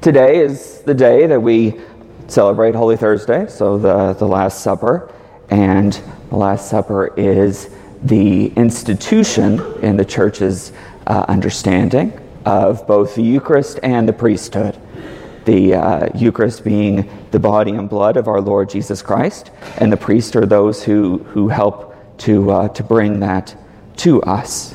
Today is the day that we celebrate Holy Thursday, so the, the Last Supper. And the Last Supper is the institution in the church's uh, understanding of both the Eucharist and the priesthood. The uh, Eucharist being the body and blood of our Lord Jesus Christ, and the priests are those who, who help to, uh, to bring that to us.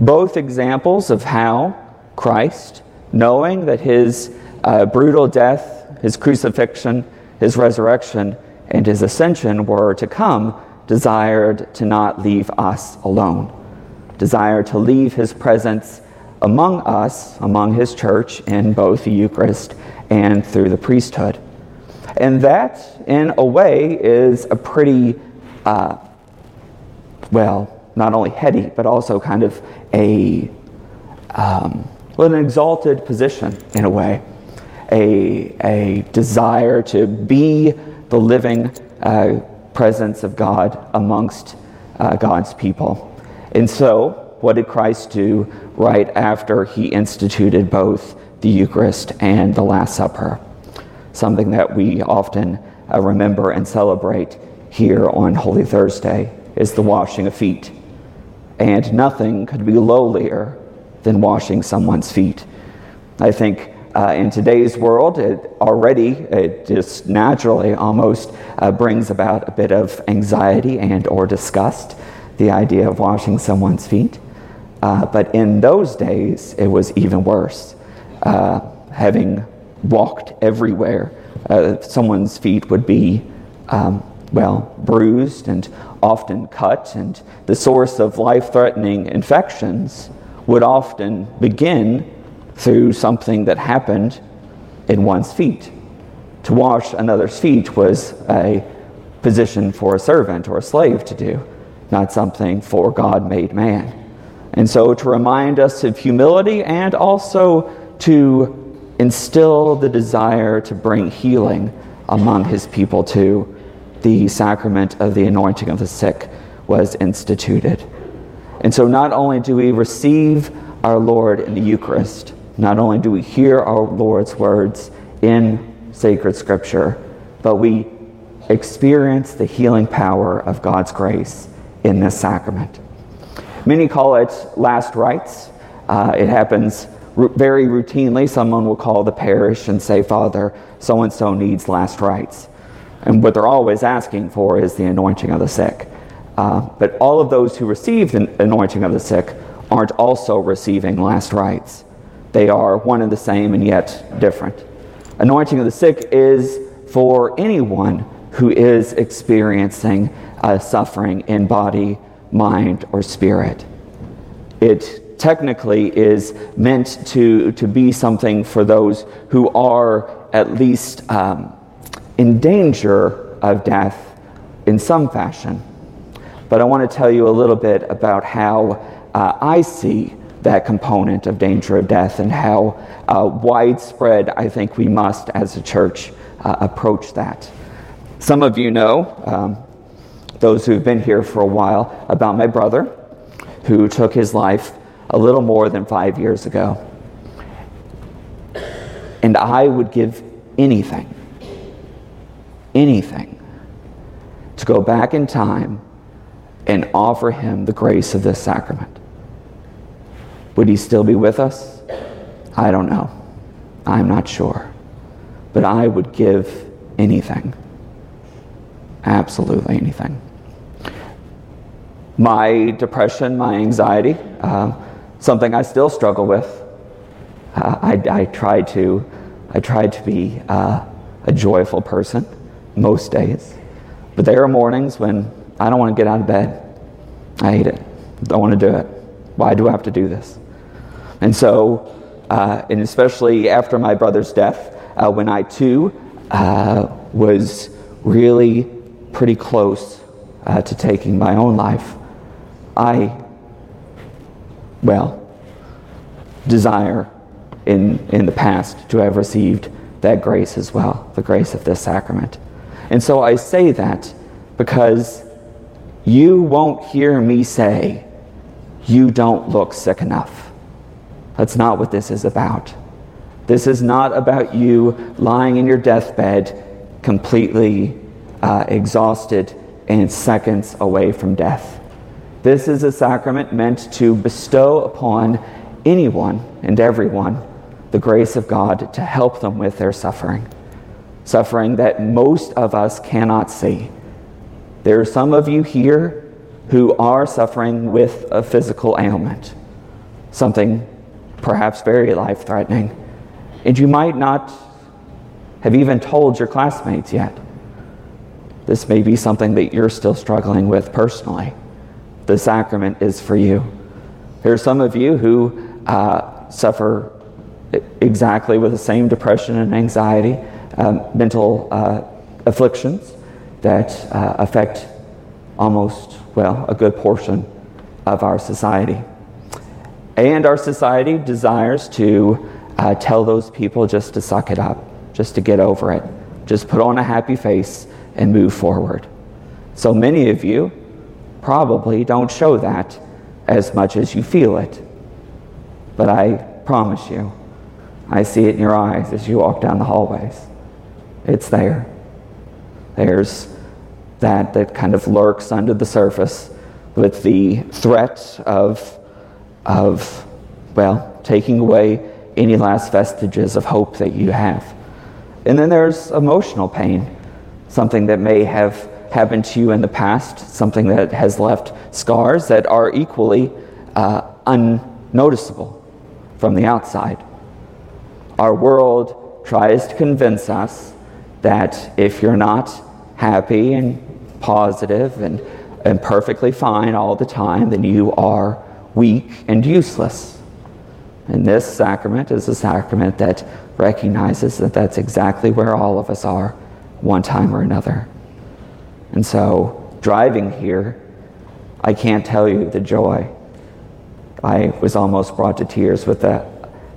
Both examples of how Christ, knowing that his uh, brutal death, his crucifixion, his resurrection, and his ascension were to come, desired to not leave us alone, desired to leave his presence among us, among his church, in both the Eucharist and through the priesthood. And that, in a way, is a pretty, uh, well, not only heady, but also kind of a, um, well, an exalted position in a way a, a desire to be the living uh, presence of God amongst uh, God's people. And so, what did Christ do right after he instituted both the Eucharist and the Last Supper? Something that we often uh, remember and celebrate here on Holy Thursday is the washing of feet. And nothing could be lowlier than washing someone's feet. I think uh, in today's world, it already, it just naturally almost uh, brings about a bit of anxiety and or disgust, the idea of washing someone's feet. Uh, but in those days, it was even worse. Uh, having walked everywhere, uh, someone's feet would be, um, well, bruised and often cut, and the source of life threatening infections would often begin through something that happened in one's feet. To wash another's feet was a position for a servant or a slave to do, not something for God made man. And so, to remind us of humility and also to instill the desire to bring healing among his people, too, the sacrament of the anointing of the sick was instituted. And so, not only do we receive our Lord in the Eucharist, not only do we hear our Lord's words in sacred scripture, but we experience the healing power of God's grace in this sacrament. Many call it last rites. Uh, it happens very routinely. Someone will call the parish and say, Father, so and so needs last rites. And what they're always asking for is the anointing of the sick. Uh, but all of those who receive the anointing of the sick aren't also receiving last rites. They are one and the same and yet different. Anointing of the sick is for anyone who is experiencing uh, suffering in body, mind, or spirit. It technically is meant to, to be something for those who are at least um, in danger of death in some fashion. But I want to tell you a little bit about how uh, I see that component of danger of death and how uh, widespread I think we must, as a church, uh, approach that. Some of you know, um, those who've been here for a while, about my brother who took his life a little more than five years ago. And I would give anything, anything, to go back in time and offer him the grace of this sacrament. Would he still be with us? I don't know. I'm not sure. But I would give anything. Absolutely anything. My depression, my anxiety, uh, something I still struggle with. Uh, I, I try to, I try to be uh, a joyful person most days, but there are mornings when I don't want to get out of bed. I hate it. Don't want to do it. Why do I have to do this? And so, uh, and especially after my brother's death, uh, when I too uh, was really pretty close uh, to taking my own life, I, well, desire in, in the past to have received that grace as well, the grace of this sacrament. And so I say that because you won't hear me say, you don't look sick enough. That's not what this is about. This is not about you lying in your deathbed completely uh, exhausted and seconds away from death. This is a sacrament meant to bestow upon anyone and everyone the grace of God to help them with their suffering, suffering that most of us cannot see. There are some of you here who are suffering with a physical ailment, something perhaps very life threatening, and you might not have even told your classmates yet. This may be something that you're still struggling with personally. The sacrament is for you. There are some of you who uh, suffer exactly with the same depression and anxiety, um, mental uh, afflictions that uh, affect almost, well, a good portion of our society. And our society desires to uh, tell those people just to suck it up, just to get over it, just put on a happy face and move forward. So many of you probably don't show that as much as you feel it. But I promise you, I see it in your eyes as you walk down the hallways. It's there. There's that that kind of lurks under the surface with the threat of, of well, taking away any last vestiges of hope that you have. And then there's emotional pain something that may have happened to you in the past, something that has left scars that are equally uh, unnoticeable from the outside. Our world tries to convince us that if you're not happy and positive and, and perfectly fine all the time, then you are weak and useless. And this sacrament is a sacrament that recognizes that that's exactly where all of us are one time or another. And so, driving here, I can't tell you the joy. I was almost brought to tears with the,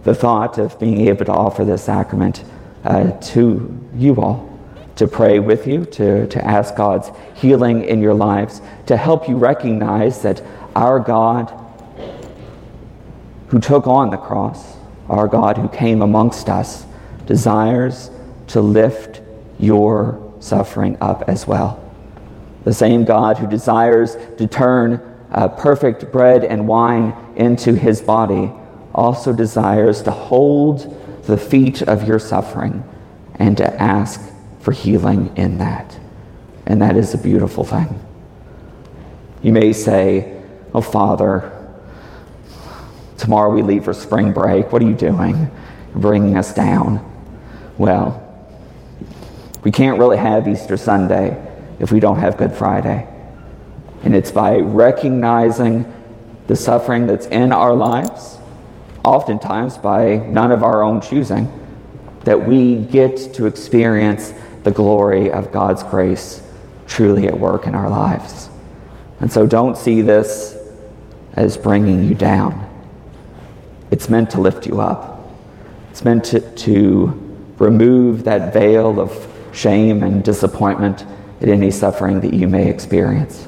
the thought of being able to offer this sacrament uh, to you all, to pray with you, to, to ask God's healing in your lives, to help you recognize that our God, who took on the cross, our God who came amongst us, desires to lift your suffering up as well. The same God who desires to turn uh, perfect bread and wine into his body also desires to hold the feet of your suffering and to ask for healing in that. And that is a beautiful thing. You may say, Oh, Father, tomorrow we leave for spring break. What are you doing? You're bringing us down. Well, we can't really have Easter Sunday if we don't have Good Friday. And it's by recognizing the suffering that's in our lives, oftentimes by none of our own choosing, that we get to experience the glory of God's grace truly at work in our lives. And so don't see this as bringing you down. It's meant to lift you up. It's meant to, to remove that veil of shame and disappointment at any suffering that you may experience,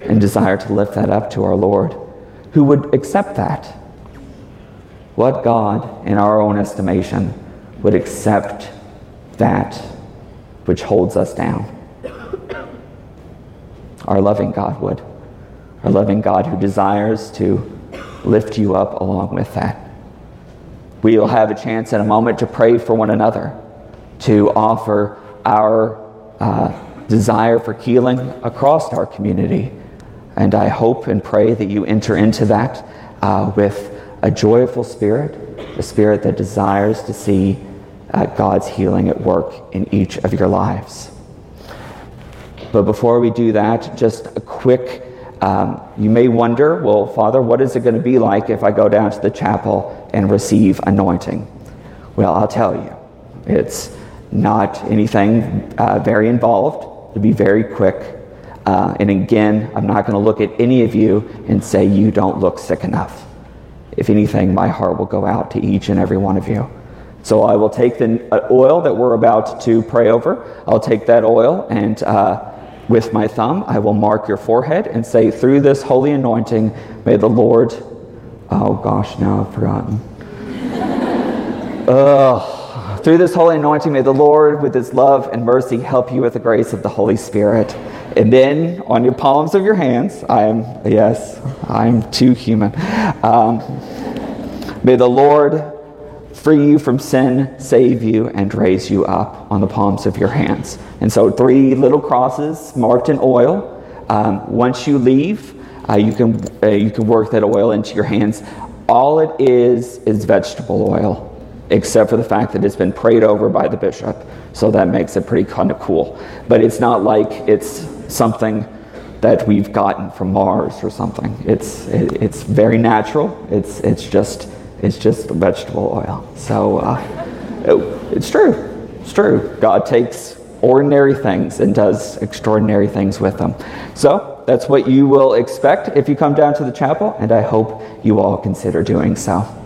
and desire to lift that up to our Lord, who would accept that. What God, in our own estimation, would accept that which holds us down? Our loving God would. Our loving God who desires to lift you up along with that. We'll have a chance in a moment to pray for one another to offer our uh, desire for healing across our community. And I hope and pray that you enter into that uh, with a joyful spirit, a spirit that desires to see uh, God's healing at work in each of your lives. But before we do that, just a quick um, you may wonder, well, Father, what is it going to be like if I go down to the chapel and receive anointing? Well, I'll tell you. It's not anything uh, very involved, to be very quick. Uh, and again, I'm not going to look at any of you and say, you don't look sick enough. If anything, my heart will go out to each and every one of you. So I will take the uh, oil that we're about to pray over. I'll take that oil and uh, with my thumb, I will mark your forehead and say, through this holy anointing, may the Lord. Oh gosh, now I've forgotten. Oh, through this holy anointing, may the Lord, with his love and mercy, help you with the grace of the Holy Spirit. And then on your palms of your hands, I am, yes, I'm too human. Um, may the Lord free you from sin, save you, and raise you up on the palms of your hands. And so, three little crosses marked in oil. Um, once you leave, uh, you can uh, you can work that oil into your hands. All it is is vegetable oil, except for the fact that it's been prayed over by the bishop. So that makes it pretty kind of cool. But it's not like it's something that we've gotten from Mars or something. It's it, it's very natural. It's it's just it's just vegetable oil. So uh, it, it's true. It's true. God takes ordinary things and does extraordinary things with them. So that's what you will expect if you come down to the chapel, and I hope you all consider doing so.